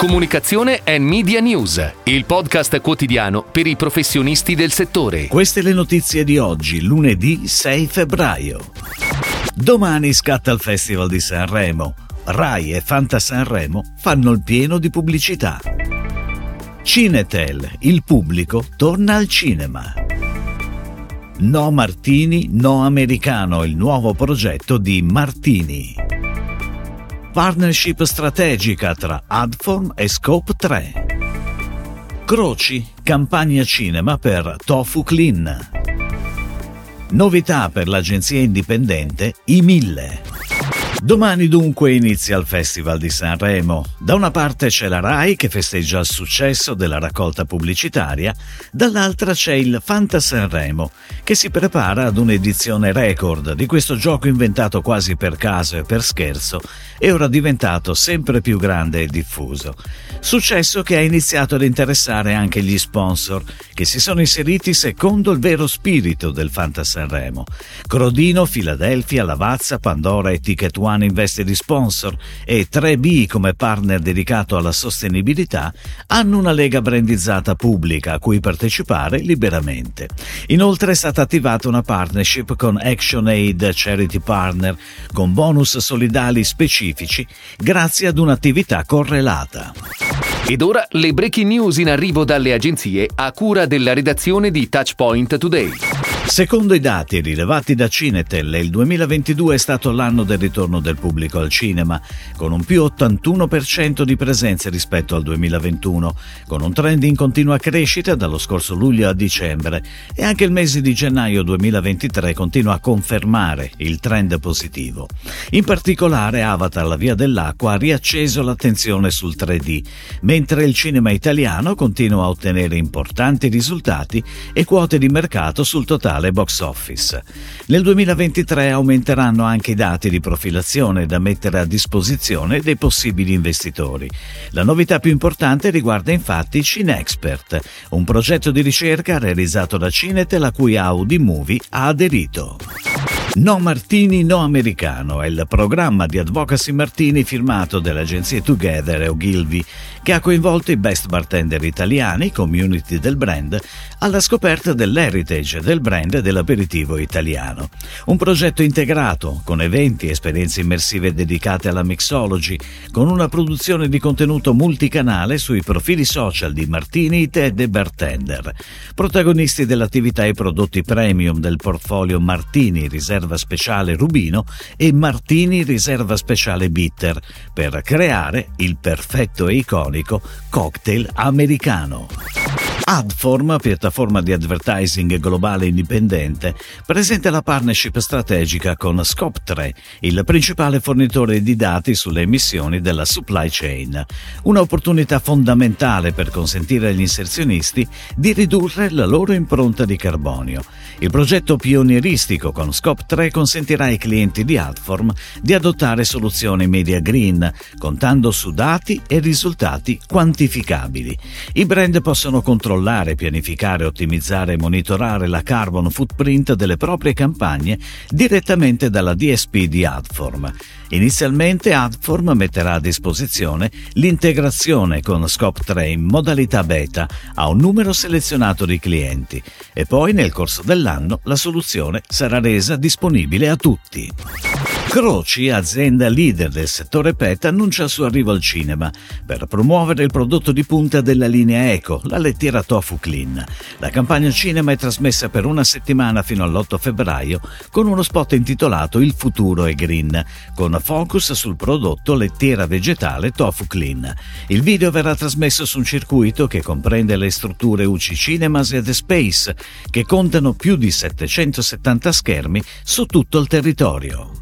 Comunicazione e Media News, il podcast quotidiano per i professionisti del settore. Queste le notizie di oggi, lunedì 6 febbraio. Domani scatta il Festival di Sanremo. Rai e Fanta Sanremo fanno il pieno di pubblicità. Cinetel, il pubblico torna al cinema. No Martini, no americano, il nuovo progetto di Martini partnership strategica tra Adform e Scope 3. Croci, campagna cinema per Tofu Clean. Novità per l'agenzia indipendente I Mille. Domani dunque inizia il Festival di Sanremo. Da una parte c'è la RAI che festeggia il successo della raccolta pubblicitaria, dall'altra c'è il Fanta Sanremo che si prepara ad un'edizione record di questo gioco inventato quasi per caso e per scherzo e ora diventato sempre più grande e diffuso. Successo che ha iniziato ad interessare anche gli sponsor che si sono inseriti secondo il vero spirito del Fanta Sanremo. Crodino, Philadelphia, Lavazza, Pandora e Ticket One investe sponsor e 3B come partner dedicato alla sostenibilità, hanno una lega brandizzata pubblica a cui partecipare liberamente. Inoltre è stata attivata una partnership con ActionAid Charity Partner con bonus solidali specifici grazie ad un'attività correlata. Ed ora le breaking news in arrivo dalle agenzie a cura della redazione di Touchpoint Today. Secondo i dati rilevati da Cinetel, il 2022 è stato l'anno del ritorno del pubblico al cinema, con un più 81% di presenze rispetto al 2021, con un trend in continua crescita dallo scorso luglio a dicembre e anche il mese di gennaio 2023 continua a confermare il trend positivo. In particolare Avatar La Via dell'Acqua ha riacceso l'attenzione sul 3D, mentre il cinema italiano continua a ottenere importanti risultati e quote di mercato sul totale mondiale box office. Nel 2023 aumenteranno anche i dati di profilazione da mettere a disposizione dei possibili investitori. La novità più importante riguarda infatti Cinexpert, un progetto di ricerca realizzato da Cinetel a cui Audi Movie ha aderito. No Martini, no americano è il programma di Advocacy Martini firmato dalle agenzie Together e Ogilvy che ha coinvolto i best bartender italiani, community del brand, alla scoperta dell'heritage del brand e dell'aperitivo italiano. Un progetto integrato, con eventi e esperienze immersive dedicate alla mixology, con una produzione di contenuto multicanale sui profili social di Martini, Ted e Bartender. Protagonisti dell'attività i prodotti premium del portfolio Martini, riserva riserva speciale Rubino e Martini riserva speciale Bitter per creare il perfetto e iconico cocktail americano. Adform, piattaforma di advertising globale indipendente, presenta la partnership strategica con Scope3, il principale fornitore di dati sulle emissioni della supply chain. Un'opportunità fondamentale per consentire agli inserzionisti di ridurre la loro impronta di carbonio. Il progetto pionieristico con Scope3 consentirà ai clienti di Adform di adottare soluzioni media green, contando su dati e risultati quantificabili. I brand possono controllare controllare, pianificare, ottimizzare e monitorare la carbon footprint delle proprie campagne direttamente dalla DSP di Adform. Inizialmente Adform metterà a disposizione l'integrazione con Scope 3 in modalità beta a un numero selezionato di clienti e poi nel corso dell'anno la soluzione sarà resa disponibile a tutti. Croci, azienda leader del settore PET, annuncia il suo arrivo al cinema per promuovere il prodotto di punta della linea Eco, la lettiera Tofu Clean. La campagna cinema è trasmessa per una settimana fino all'8 febbraio con uno spot intitolato Il futuro è green, con focus sul prodotto lettiera vegetale Tofu Clean. Il video verrà trasmesso su un circuito che comprende le strutture UC Cinemas e The Space, che contano più di 770 schermi su tutto il territorio.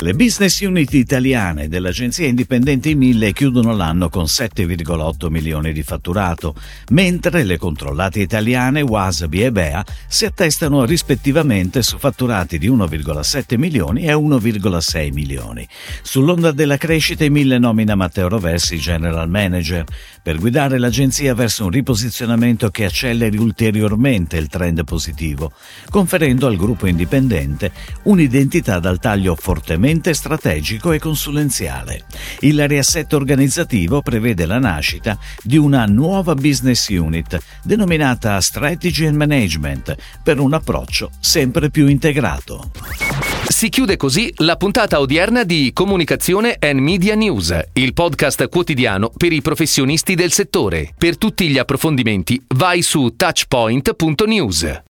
Le business unit italiane dell'agenzia indipendente I1000 chiudono l'anno con 7,8 milioni di fatturato, mentre le controllate italiane Wasabi e Bea si attestano rispettivamente su fatturati di 1,7 milioni e 1,6 milioni. Sull'onda della crescita I1000 nomina Matteo Roversi general manager per guidare l'agenzia verso un riposizionamento che acceleri ulteriormente il trend positivo, conferendo al gruppo indipendente un'identità dal taglio fortemente prettamente strategico e consulenziale. Il riassetto organizzativo prevede la nascita di una nuova business unit denominata Strategy and Management per un approccio sempre più integrato. Si chiude così la puntata odierna di Comunicazione and Media News, il podcast quotidiano per i professionisti del settore. Per tutti gli approfondimenti vai su touchpoint.news.